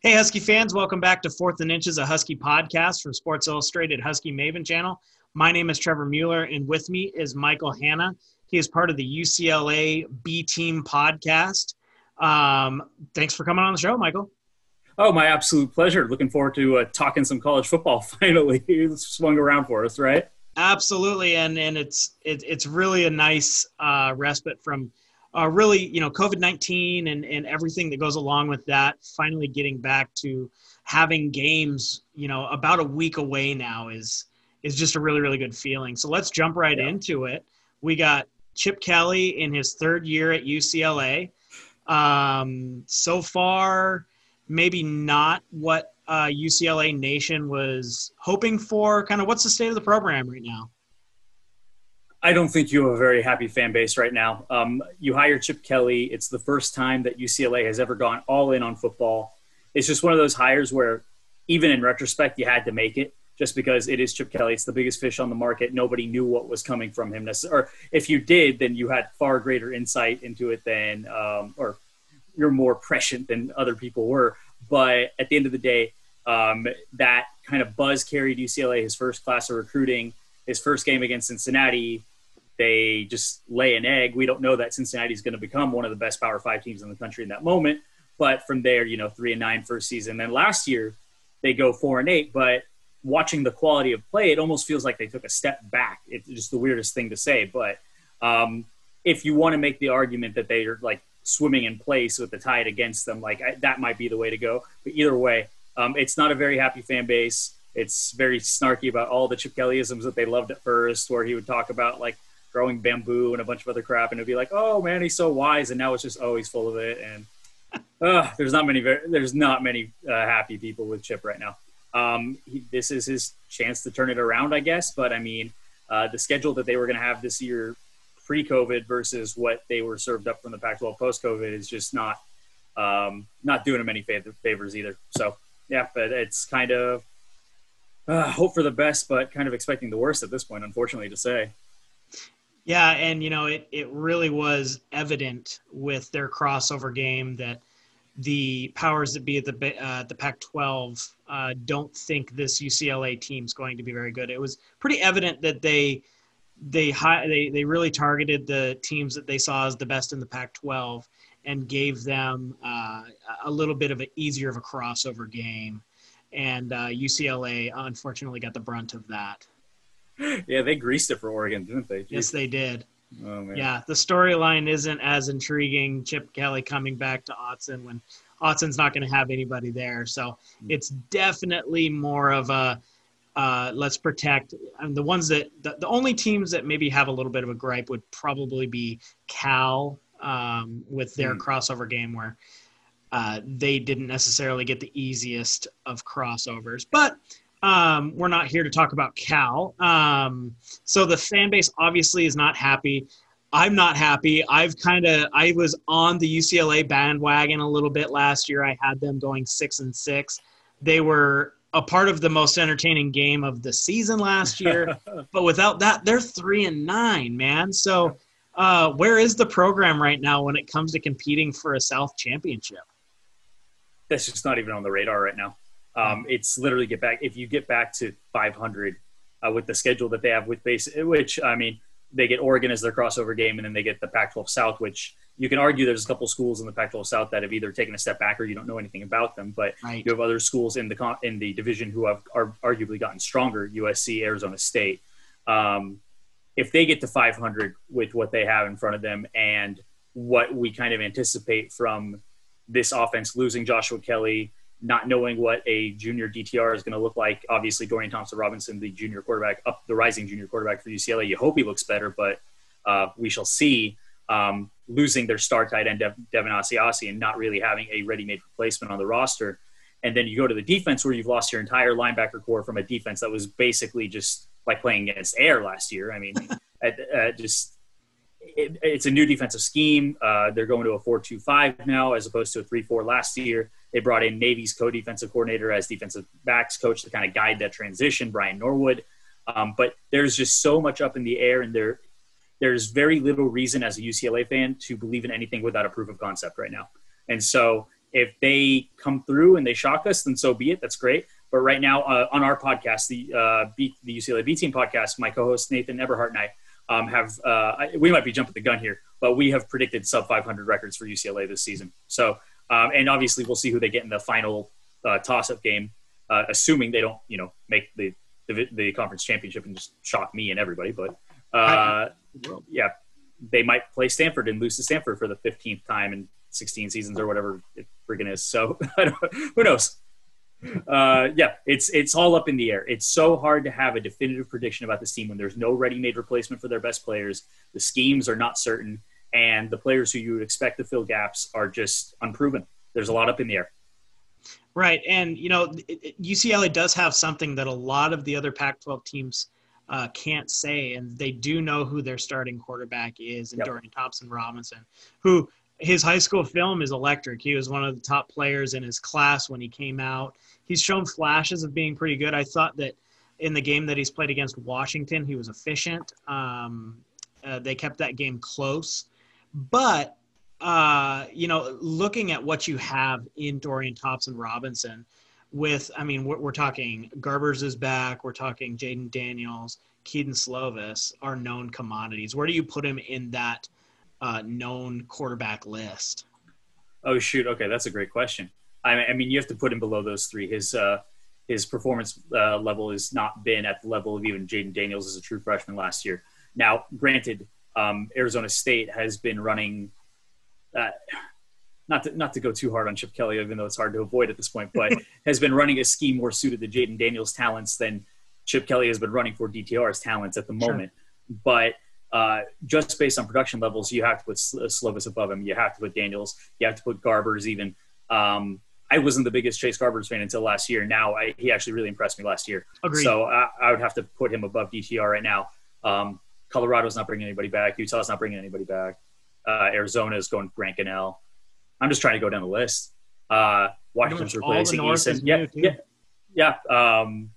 Hey, Husky fans, welcome back to Fourth and Inches, a Husky podcast from Sports Illustrated Husky Maven channel. My name is Trevor Mueller, and with me is Michael Hanna. He is part of the UCLA B Team podcast. Um, thanks for coming on the show, Michael. Oh, my absolute pleasure. Looking forward to uh, talking some college football. Finally, swung around for us, right? Absolutely, and and it's it, it's really a nice uh, respite from uh, really, you know, COVID 19 and, and everything that goes along with that, finally getting back to having games, you know, about a week away now is is just a really, really good feeling. So let's jump right yeah. into it. We got Chip Kelly in his third year at UCLA. Um, so far, maybe not what uh, UCLA Nation was hoping for. Kind of what's the state of the program right now? I don't think you have a very happy fan base right now. Um, you hired Chip Kelly. It's the first time that UCLA has ever gone all in on football. It's just one of those hires where, even in retrospect, you had to make it just because it is Chip Kelly. It's the biggest fish on the market. Nobody knew what was coming from him. Or if you did, then you had far greater insight into it than, um, or you're more prescient than other people were. But at the end of the day, um, that kind of buzz carried UCLA his first class of recruiting his first game against Cincinnati, they just lay an egg. We don't know that Cincinnati is going to become one of the best Power Five teams in the country in that moment. But from there, you know, three and nine first season. Then last year, they go four and eight. But watching the quality of play, it almost feels like they took a step back. It's just the weirdest thing to say. But um, if you want to make the argument that they are like swimming in place with the tide against them, like I, that might be the way to go. But either way, um, it's not a very happy fan base. It's very snarky about all the Chip Kellyisms that they loved at first, where he would talk about like growing bamboo and a bunch of other crap, and it'd be like, "Oh man, he's so wise," and now it's just, "Oh, he's full of it." And uh, there's not many there's not many uh, happy people with Chip right now. Um, he, this is his chance to turn it around, I guess. But I mean, uh, the schedule that they were going to have this year, pre-COVID, versus what they were served up from the Pac-12 post-COVID, is just not um, not doing him any favors either. So yeah, but it's kind of uh, hope for the best, but kind of expecting the worst at this point, unfortunately to say. Yeah, and you know, it, it really was evident with their crossover game that the powers that be at the uh, the Pac-12 uh, don't think this UCLA team is going to be very good. It was pretty evident that they they high, they they really targeted the teams that they saw as the best in the Pac-12 and gave them uh, a little bit of an easier of a crossover game and uh, UCLA unfortunately got the brunt of that. Yeah, they greased it for Oregon, didn't they? Jeez. Yes, they did. Oh, yeah, the storyline isn't as intriguing. Chip Kelly coming back to Autzen when Autzen's not going to have anybody there, so hmm. it's definitely more of a uh, let's protect. And the ones that the, the, only teams that maybe have a little bit of a gripe would probably be Cal um, with their mm. crossover game where uh, they didn't necessarily get the easiest of crossovers. But um, we're not here to talk about Cal. Um, so the fan base obviously is not happy. I'm not happy. I've kind of I was on the UCLA bandwagon a little bit last year. I had them going six and six. They were a part of the most entertaining game of the season last year, but without that, they're three and nine, man. So, uh, where is the program right now when it comes to competing for a South championship? That's just not even on the radar right now. Um, it's literally get back if you get back to 500 uh, with the schedule that they have with base, which I mean they get Oregon as their crossover game, and then they get the Pac-12 South, which you can argue there's a couple schools in the Pac-12 South that have either taken a step back or you don't know anything about them. But right. you have other schools in the in the division who have are arguably gotten stronger: USC, Arizona State. Um, if they get to 500 with what they have in front of them and what we kind of anticipate from this offense losing Joshua Kelly, not knowing what a junior DTR is going to look like. Obviously, Dorian Thompson Robinson, the junior quarterback, up the rising junior quarterback for UCLA. You hope he looks better, but uh, we shall see. Um, losing their star tight end Dev- Devin Asiasi and not really having a ready-made replacement on the roster, and then you go to the defense where you've lost your entire linebacker core from a defense that was basically just like playing against air last year. I mean, at, at just it, it's a new defensive scheme. Uh, they're going to a 4 2 5 now as opposed to a 3 4 last year. They brought in Navy's co defensive coordinator as defensive backs coach to kind of guide that transition, Brian Norwood. Um, but there's just so much up in the air, and there, there's very little reason as a UCLA fan to believe in anything without a proof of concept right now. And so If they come through and they shock us, then so be it. That's great. But right now, uh, on our podcast, the uh, B, the UCLA B Team podcast, my co-host Nathan Eberhart and I um, have uh, we might be jumping the gun here, but we have predicted sub 500 records for UCLA this season. So, um, and obviously, we'll see who they get in the final uh, toss-up game, uh, assuming they don't, you know, make the, the, the conference championship and just shock me and everybody. But uh, yeah, they might play Stanford and lose to Stanford for the 15th time in 16 seasons or whatever it friggin' is. So who knows? Uh, yeah, it's it's all up in the air. It's so hard to have a definitive prediction about this team when there's no ready-made replacement for their best players. The schemes are not certain, and the players who you would expect to fill gaps are just unproven. There's a lot up in the air. Right, and you know UCLA does have something that a lot of the other Pac-12 teams uh, can't say, and they do know who their starting quarterback is, and yep. Dorian Thompson Robinson, who his high school film is electric. He was one of the top players in his class when he came out. He's shown flashes of being pretty good. I thought that in the game that he's played against Washington, he was efficient. Um, uh, they kept that game close, but uh, you know, looking at what you have in Dorian Thompson Robinson, with I mean, we're, we're talking Garbers is back. We're talking Jayden Daniels, Kedon Slovis are known commodities. Where do you put him in that? Uh, known quarterback list? Oh shoot! Okay, that's a great question. I, I mean, you have to put him below those three. His uh, his performance uh, level has not been at the level of even Jayden Daniels as a true freshman last year. Now, granted, um, Arizona State has been running. Uh, not to, not to go too hard on Chip Kelly, even though it's hard to avoid at this point, but has been running a scheme more suited to Jayden Daniels' talents than Chip Kelly has been running for DTR's talents at the moment. Sure. But uh, just based on production levels, you have to put Slovis above him. You have to put Daniels. You have to put Garbers even. Um, I wasn't the biggest Chase Garbers fan until last year. Now I, he actually really impressed me last year. Agreed. So I, I, would have to put him above DTR right now. Um, Colorado's not bringing anybody back. Utah's not bringing anybody back. Uh, Arizona is going Grant Gunnell. I'm just trying to go down the list. Uh, Washington's replacing Eason. Yeah, yeah, yeah. Um,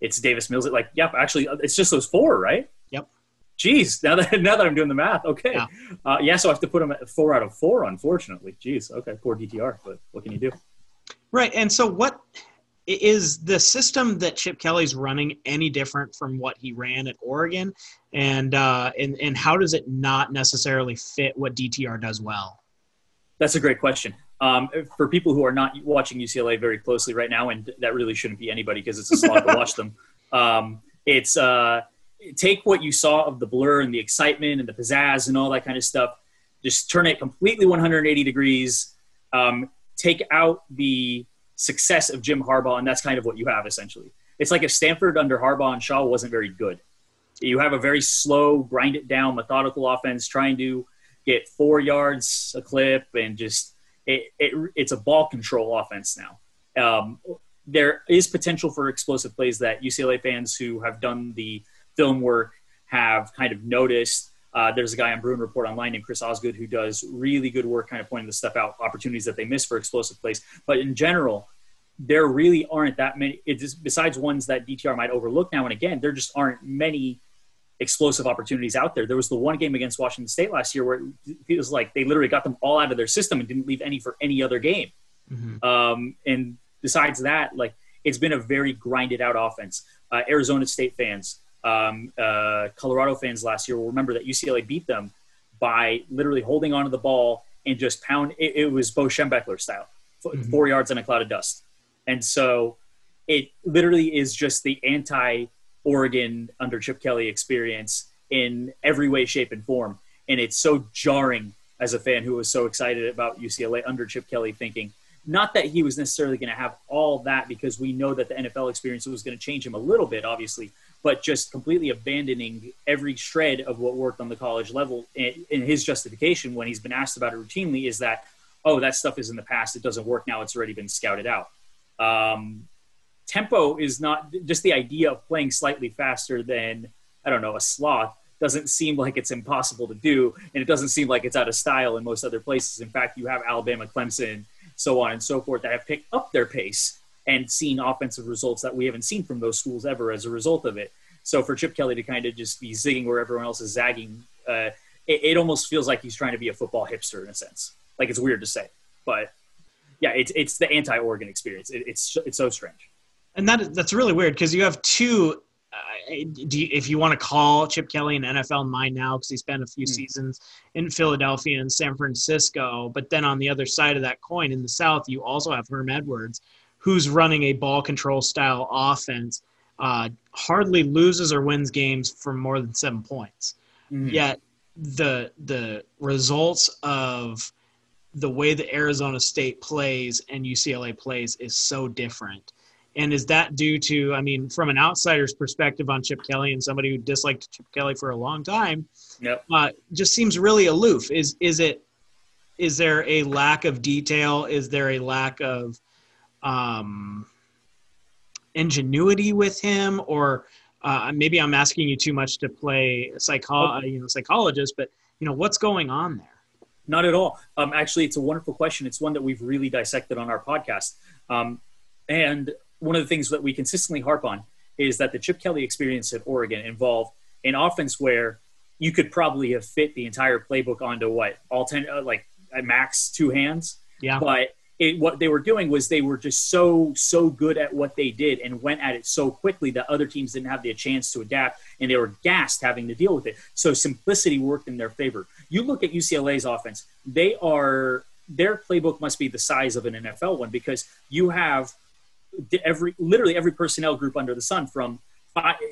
it's Davis Mills. Like, yeah, actually, it's just those four, right? Jeez, now that now that I'm doing the math, okay, yeah. Uh, yeah. So I have to put him at four out of four, unfortunately. Jeez, okay, poor DTR, but what can you do? Right, and so what is the system that Chip Kelly's running any different from what he ran at Oregon, and uh, and and how does it not necessarily fit what DTR does well? That's a great question. Um, for people who are not watching UCLA very closely right now, and that really shouldn't be anybody because it's a slog to watch them. Um, it's uh, take what you saw of the blur and the excitement and the pizzazz and all that kind of stuff, just turn it completely 180 degrees, um, take out the success of Jim Harbaugh, and that's kind of what you have essentially. It's like if Stanford under Harbaugh and Shaw wasn't very good. You have a very slow, grind it down, methodical offense trying to get four yards a clip and just it, it it's a ball control offense now. Um, there is potential for explosive plays that UCLA fans who have done the film work have kind of noticed. Uh, there's a guy on Bruin Report Online named Chris Osgood who does really good work, kind of pointing the stuff out, opportunities that they miss for explosive plays. But in general, there really aren't that many. It's besides ones that DTR might overlook now and again. There just aren't many explosive opportunities out there. There was the one game against Washington State last year where it feels like they literally got them all out of their system and didn't leave any for any other game. Mm-hmm. Um, and besides that, like it's been a very grinded out offense. Uh, Arizona State fans, um, uh, Colorado fans last year will remember that UCLA beat them by literally holding onto the ball and just pound. It, it was Bo Schembechler style, mm-hmm. four yards in a cloud of dust. And so it literally is just the anti Oregon under Chip Kelly experience in every way, shape, and form. And it's so jarring as a fan who was so excited about UCLA under Chip Kelly, thinking not that he was necessarily going to have all that because we know that the NFL experience was going to change him a little bit, obviously, but just completely abandoning every shred of what worked on the college level. In his justification, when he's been asked about it routinely, is that, oh, that stuff is in the past. It doesn't work now. It's already been scouted out. Um, tempo is not just the idea of playing slightly faster than, I don't know, a sloth doesn't seem like it's impossible to do. And it doesn't seem like it's out of style in most other places. In fact, you have Alabama, Clemson, so on and so forth that have picked up their pace and seeing offensive results that we haven't seen from those schools ever as a result of it. So for Chip Kelly to kind of just be zigging where everyone else is zagging, uh, it, it, almost feels like he's trying to be a football hipster in a sense. Like it's weird to say, but yeah, it's it's the anti Oregon experience. It, it's it's so strange. And that that's really weird because you have two. Uh, you, if you want to call Chip Kelly an NFL mind now because he spent a few mm. seasons in Philadelphia and San Francisco, but then on the other side of that coin in the South, you also have Herm Edwards, who's running a ball control style offense, uh, hardly loses or wins games for more than seven points. Mm. Yet the the results of the way that Arizona State plays and UCLA plays is so different. And is that due to, I mean, from an outsider's perspective on Chip Kelly and somebody who disliked Chip Kelly for a long time, yep. uh, just seems really aloof. Is is it? Is there a lack of detail? Is there a lack of um, ingenuity with him, or uh, maybe I'm asking you too much to play psycho, you know, psychologist, but you know, what's going on there? Not at all. Um, actually, it's a wonderful question. It's one that we've really dissected on our podcast. Um, and one of the things that we consistently harp on is that the Chip Kelly experience at Oregon involved an offense where you could probably have fit the entire playbook onto what all ten, uh, like at max two hands. Yeah. But it, what they were doing was they were just so so good at what they did and went at it so quickly that other teams didn't have the chance to adapt and they were gassed having to deal with it. So simplicity worked in their favor. You look at ucla's offense they are their playbook must be the size of an nfl one because you have every literally every personnel group under the sun from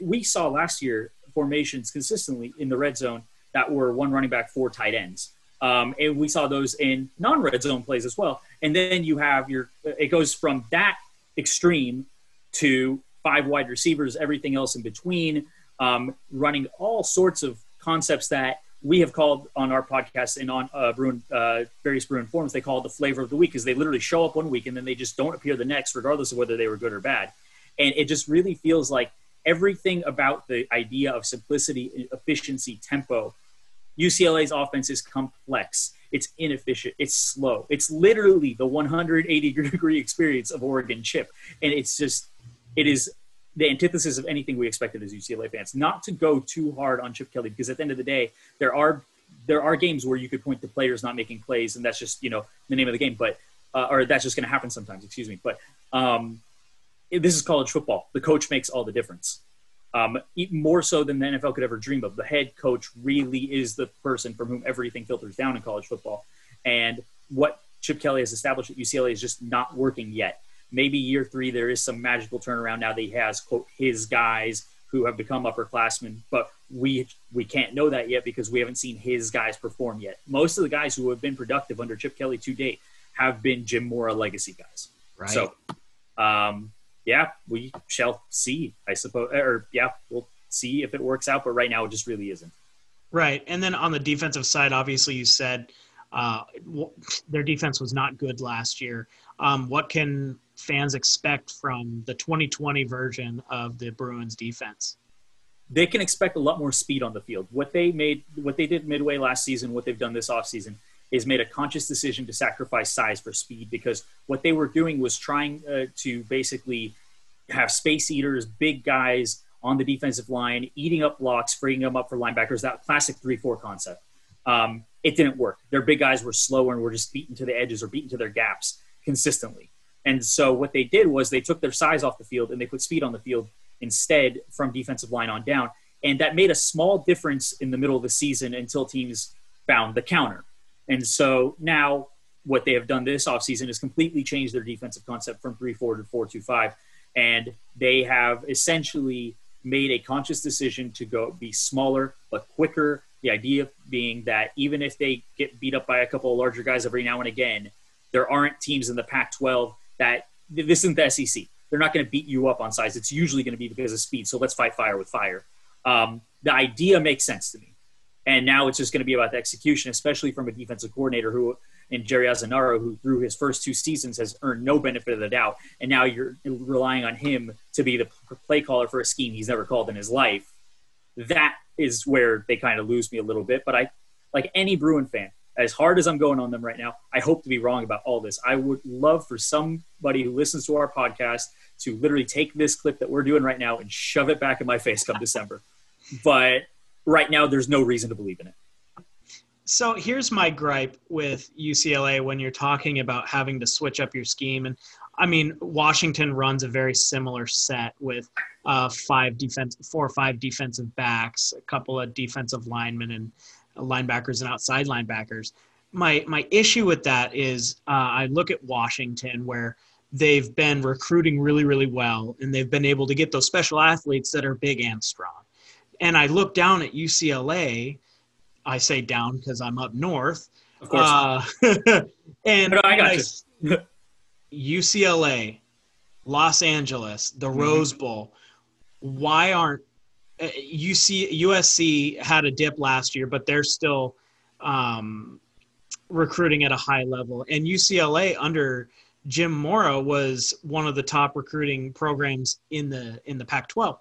we saw last year formations consistently in the red zone that were one running back four tight ends um, and we saw those in non-red zone plays as well. And then you have your it goes from that extreme to five wide receivers, everything else in between, um, running all sorts of concepts that we have called on our podcast and on uh, Bruin, uh, various Bruin forums. They call it the flavor of the week because they literally show up one week and then they just don't appear the next, regardless of whether they were good or bad. And it just really feels like everything about the idea of simplicity, efficiency, tempo UCLA's offense is complex. It's inefficient. It's slow. It's literally the 180 degree experience of Oregon chip. And it's just, it is the antithesis of anything we expected as UCLA fans. Not to go too hard on Chip Kelly because at the end of the day, there are there are games where you could point to players not making plays, and that's just you know the name of the game. But uh, or that's just going to happen sometimes. Excuse me. But um, this is college football. The coach makes all the difference um, more so than the NFL could ever dream of. The head coach really is the person from whom everything filters down in college football. And what Chip Kelly has established at UCLA is just not working yet. Maybe year three, there is some magical turnaround now that he has, quote, his guys who have become upperclassmen, but we we can't know that yet because we haven't seen his guys perform yet. Most of the guys who have been productive under Chip Kelly to date have been Jim Mora legacy guys. Right. So, um, yeah, we shall see, I suppose. Or yeah, we'll see if it works out. But right now, it just really isn't. Right, and then on the defensive side, obviously, you said uh, their defense was not good last year. Um, what can fans expect from the 2020 version of the Bruins defense? They can expect a lot more speed on the field. What they made, what they did midway last season, what they've done this offseason is made a conscious decision to sacrifice size for speed because what they were doing was trying uh, to basically have space eaters, big guys on the defensive line, eating up blocks, freeing them up for linebackers. That classic three-four concept. Um, it didn't work. Their big guys were slower and were just beaten to the edges or beaten to their gaps consistently. And so what they did was they took their size off the field and they put speed on the field instead from defensive line on down. And that made a small difference in the middle of the season until teams found the counter. And so now what they have done this offseason is completely changed their defensive concept from 3 4 to 4 2 5. And they have essentially made a conscious decision to go be smaller but quicker. The idea being that even if they get beat up by a couple of larger guys every now and again, there aren't teams in the Pac 12 that this isn't the SEC. They're not going to beat you up on size. It's usually going to be because of speed. So let's fight fire with fire. Um, the idea makes sense to me. And now it's just going to be about the execution, especially from a defensive coordinator who, in Jerry Azzinaro, who through his first two seasons has earned no benefit of the doubt. And now you're relying on him to be the play caller for a scheme he's never called in his life. That is where they kind of lose me a little bit. But I, like any Bruin fan, as hard as I'm going on them right now, I hope to be wrong about all this. I would love for somebody who listens to our podcast to literally take this clip that we're doing right now and shove it back in my face come December. But right now there's no reason to believe in it. So here's my gripe with UCLA when you're talking about having to switch up your scheme. And I mean, Washington runs a very similar set with uh, five defense, four or five defensive backs, a couple of defensive linemen, and linebackers and outside linebackers. My my issue with that is uh, I look at Washington where they've been recruiting really really well and they've been able to get those special athletes that are big and strong. And I look down at UCLA. I say down because I'm up north. Of course. Uh, and no, I got you. UCLA, Los Angeles, the mm-hmm. Rose Bowl. Why aren't UC uh, USC had a dip last year, but they're still um, recruiting at a high level. And UCLA under Jim Mora was one of the top recruiting programs in the in the Pac-12.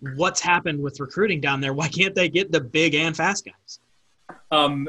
What's happened with recruiting down there? Why can't they get the big and fast guys? Um,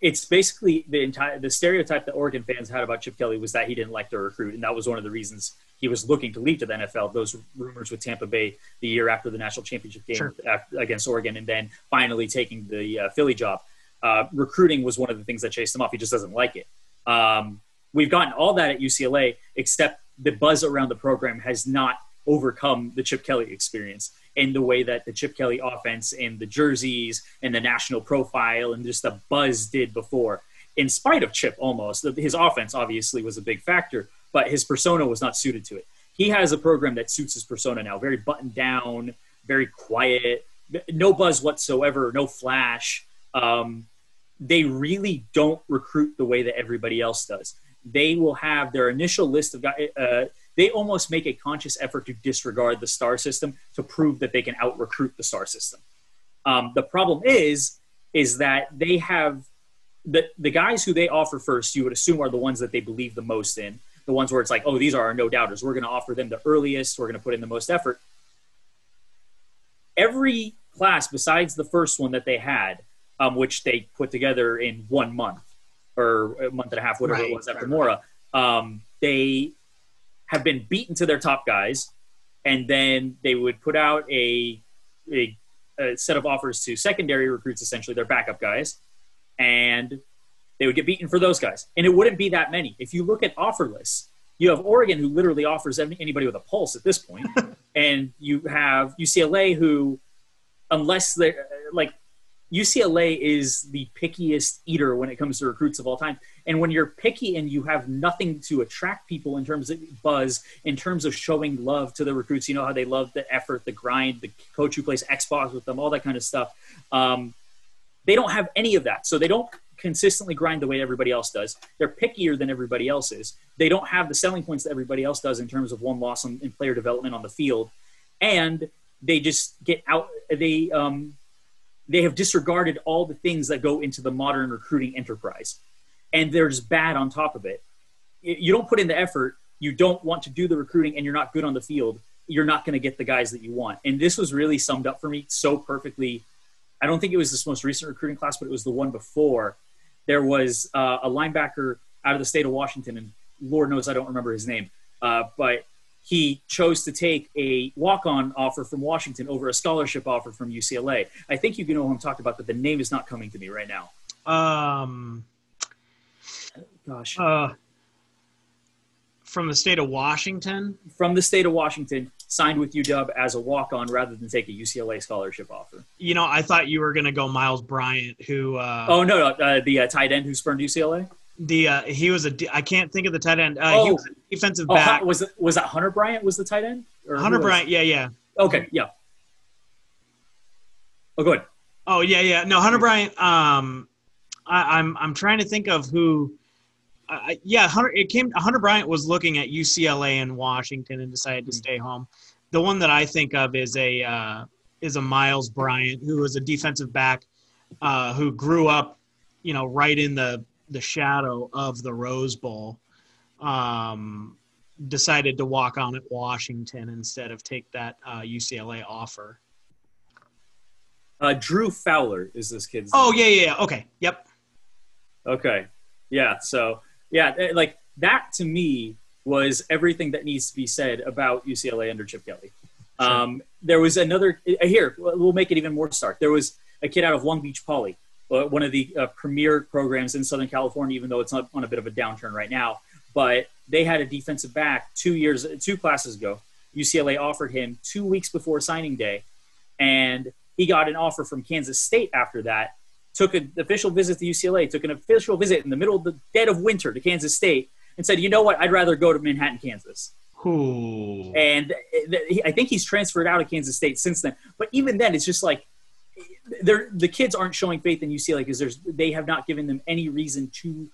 it's basically the entire the stereotype that Oregon fans had about Chip Kelly was that he didn't like to recruit, and that was one of the reasons he was looking to leave to the NFL. Those rumors with Tampa Bay the year after the national championship game sure. against Oregon, and then finally taking the uh, Philly job. Uh, recruiting was one of the things that chased him off. He just doesn't like it. Um, we've gotten all that at UCLA, except the buzz around the program has not overcome the Chip Kelly experience in the way that the Chip Kelly offense and the jerseys and the national profile and just the buzz did before. In spite of Chip, almost his offense obviously was a big factor, but his persona was not suited to it. He has a program that suits his persona now, very buttoned down, very quiet, no buzz whatsoever, no flash. Um, they really don't recruit the way that everybody else does. They will have their initial list of guys. Uh, they almost make a conscious effort to disregard the star system to prove that they can out recruit the star system. Um, the problem is, is that they have the the guys who they offer first. You would assume are the ones that they believe the most in, the ones where it's like, oh, these are our no doubters. We're going to offer them the earliest. We're going to put in the most effort. Every class besides the first one that they had, um, which they put together in one month or a month and a half, whatever right, it was after right, Mora, um, they have been beaten to their top guys, and then they would put out a, a, a set of offers to secondary recruits, essentially their backup guys, and they would get beaten for those guys. And it wouldn't be that many. If you look at offer lists, you have Oregon who literally offers anybody with a pulse at this point, and you have UCLA who, unless they're like UCLA is the pickiest eater when it comes to recruits of all time. And when you're picky and you have nothing to attract people in terms of buzz, in terms of showing love to the recruits, you know how they love the effort, the grind, the coach who plays Xbox with them, all that kind of stuff. Um, they don't have any of that. So they don't consistently grind the way everybody else does. They're pickier than everybody else is. They don't have the selling points that everybody else does in terms of one loss in player development on the field. And they just get out. They, um, they have disregarded all the things that go into the modern recruiting enterprise and they're just bad on top of it you don't put in the effort you don't want to do the recruiting and you're not good on the field you're not going to get the guys that you want and this was really summed up for me so perfectly i don't think it was this most recent recruiting class but it was the one before there was uh, a linebacker out of the state of washington and lord knows i don't remember his name uh, but he chose to take a walk-on offer from Washington over a scholarship offer from UCLA. I think you can know who I'm talking about, but the name is not coming to me right now. Um, gosh, uh, from the state of Washington. From the state of Washington, signed with UW as a walk-on rather than take a UCLA scholarship offer. You know, I thought you were going to go Myles Bryant, who. Uh, oh no, no uh, the uh, tight end who spurned UCLA the uh, he was a I can't think of the tight end. Uh, oh. He was a defensive oh, back. Was it was that Hunter Bryant? Was the tight end? Hunter Bryant? Yeah, yeah. Okay, yeah. Oh, good. Oh yeah, yeah. No, Hunter Bryant. Um, I, I'm, I'm trying to think of who. Uh, yeah, Hunter. It came. Hunter Bryant was looking at UCLA and Washington and decided to hmm. stay home. The one that I think of is a uh, is a Myles Bryant who was a defensive back uh, who grew up, you know, right in the the shadow of the Rose Bowl, um, decided to walk on at Washington instead of take that uh, UCLA offer. Uh, Drew Fowler is this kid's. Oh name. yeah, yeah, okay, yep. Okay, yeah. So yeah, eh, like that to me was everything that needs to be said about UCLA under Chip Kelly. Sure. Um, there was another eh, here. We'll make it even more stark. There was a kid out of Long Beach Poly uh, one of the uh, premier programs in Southern California, even though it's not on a bit of a downturn right now. But they had a defensive back two years, two classes ago. UCLA offered him two weeks before signing day, and he got an offer from Kansas State after that. Took an official visit to UCLA. Took an official visit in the middle of the dead of winter to Kansas State, and said, "You know what? I'd rather go to Manhattan, Kansas." Ooh. And I think he's transferred out of Kansas State since then. But even then, it's just like they're, the kids aren't showing faith in UCLA because they have not given them any reason to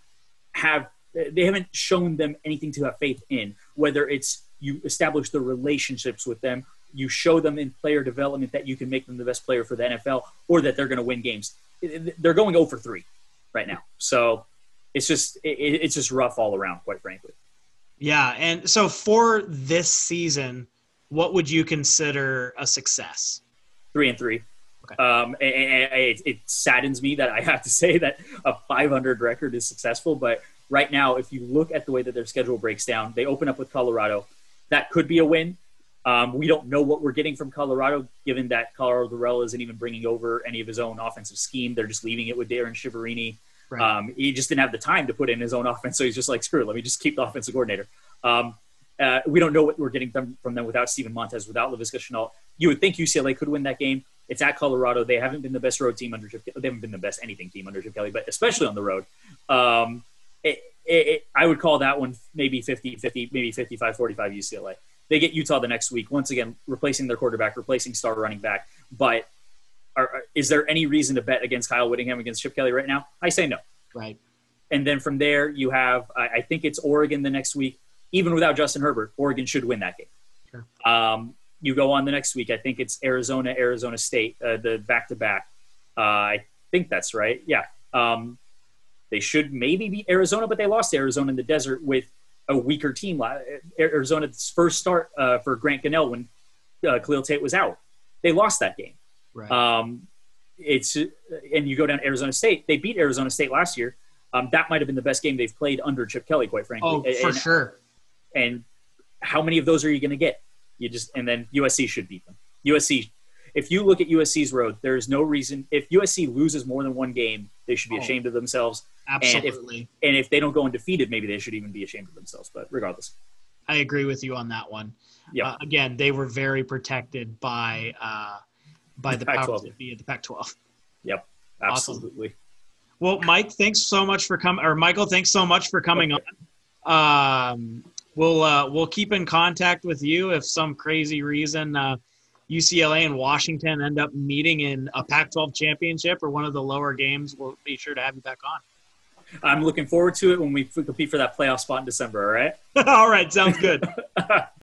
have they haven't shown them anything to have faith in. Whether it's you establish the relationships with them, you show them in player development that you can make them the best player for the NFL, or that they're going to win games. They're going 0 for three right now, so it's just it, it's just rough all around, quite frankly. Yeah, and so for this season, what would you consider a success? Three and three. Okay. Um, it, it saddens me that I have to say that a 500 record is successful, but right now, if you look at the way that their schedule breaks down, they open up with Colorado. That could be a win. Um, we don't know what we're getting from Colorado, given that Colorado Dorrell isn't even bringing over any of his own offensive scheme. They're just leaving it with Darren Chiaverini. Right. Um, he just didn't have the time to put in his own offense, so he's just like, screw it, let me just keep the offensive coordinator. Um, uh, we don't know what we're getting from, from them without Steven Montez, without Laviska Shenault. You would think UCLA could win that game. It's at Colorado. They haven't been the best road team under Chip. They haven't been the best anything team under Chip Kelly, but especially on the road. Um, it, it, it, I would call that one maybe 50, 50, maybe 55, 45 UCLA. They get Utah the next week. Once again, replacing their quarterback, replacing star running back. But are, is there any reason to bet against Kyle Whittingham against Chip Kelly right now? I say no. Right. And then from there, you have, I, think it's Oregon the next week. Even without Justin Herbert, Oregon should win that game. Sure. Um, you go on the next week. I think it's Arizona, Arizona State, uh, the back to back. I think that's right. Yeah. Um, they should maybe beat Arizona, but they lost Arizona in the desert with a weaker team. Arizona's first start uh, for Grant Gunnell when uh, Khalil Tate was out. They lost that game. Right. Um, it's and you go down to Arizona State. They beat Arizona State last year. Um, that might have been the best game they've played under Chip Kelly, quite frankly. Oh, for and, sure. And how many of those are you going to get? You just and then USC should beat them. USC. If you look at USC's road, there is no reason. If USC loses more than one game, they should be oh, ashamed of themselves. Absolutely. And if, and if they don't go undefeated, maybe they should even be ashamed of themselves. But regardless, I agree with you on that one. Yeah. Uh, again, they were very protected by uh, by the, the powers that be of the Pac-12. Yep. Absolutely. Awesome. Well, Mike, thanks so much for coming. Or Michael, thanks so much for coming okay. on. Um, we'll uh, we'll keep in contact with you if some crazy reason uh, UCLA and Washington end up meeting in a Pac-12 championship or one of the lower games. We'll be sure to have you back on. I'm looking forward to it when we compete for that playoff spot in December. All right. all right. Sounds good.